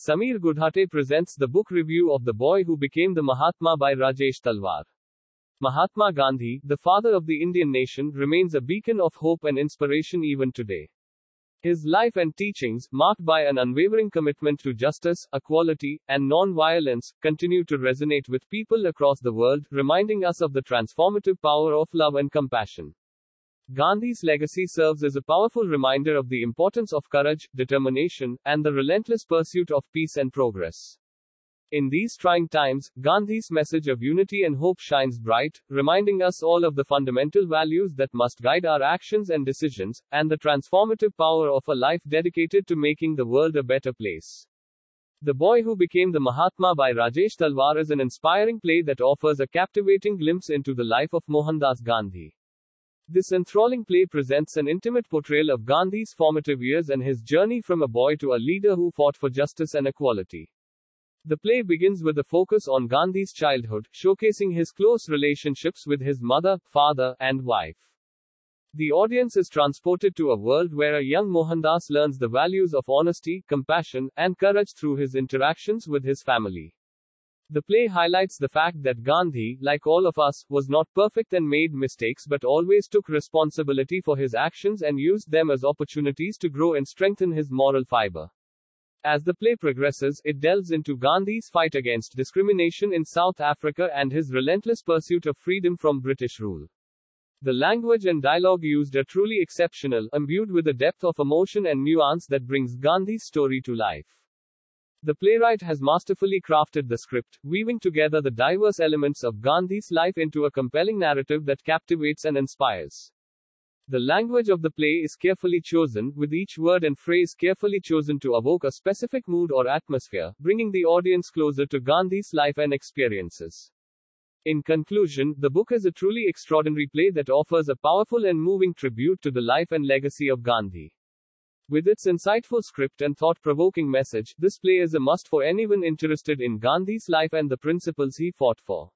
Samir Gudhate presents the book review of The Boy Who Became the Mahatma by Rajesh Talwar. Mahatma Gandhi, the father of the Indian nation, remains a beacon of hope and inspiration even today. His life and teachings, marked by an unwavering commitment to justice, equality, and non-violence, continue to resonate with people across the world, reminding us of the transformative power of love and compassion. Gandhi's legacy serves as a powerful reminder of the importance of courage, determination, and the relentless pursuit of peace and progress. In these trying times, Gandhi's message of unity and hope shines bright, reminding us all of the fundamental values that must guide our actions and decisions, and the transformative power of a life dedicated to making the world a better place. The Boy Who Became the Mahatma by Rajesh Talwar is an inspiring play that offers a captivating glimpse into the life of Mohandas Gandhi. This enthralling play presents an intimate portrayal of Gandhi's formative years and his journey from a boy to a leader who fought for justice and equality. The play begins with a focus on Gandhi's childhood, showcasing his close relationships with his mother, father, and wife. The audience is transported to a world where a young Mohandas learns the values of honesty, compassion, and courage through his interactions with his family. The play highlights the fact that Gandhi, like all of us, was not perfect and made mistakes but always took responsibility for his actions and used them as opportunities to grow and strengthen his moral fiber. As the play progresses, it delves into Gandhi's fight against discrimination in South Africa and his relentless pursuit of freedom from British rule. The language and dialogue used are truly exceptional, imbued with a depth of emotion and nuance that brings Gandhi's story to life. The playwright has masterfully crafted the script, weaving together the diverse elements of Gandhi's life into a compelling narrative that captivates and inspires. The language of the play is carefully chosen, with each word and phrase carefully chosen to evoke a specific mood or atmosphere, bringing the audience closer to Gandhi's life and experiences. In conclusion, the book is a truly extraordinary play that offers a powerful and moving tribute to the life and legacy of Gandhi. With its insightful script and thought provoking message, this play is a must for anyone interested in Gandhi's life and the principles he fought for.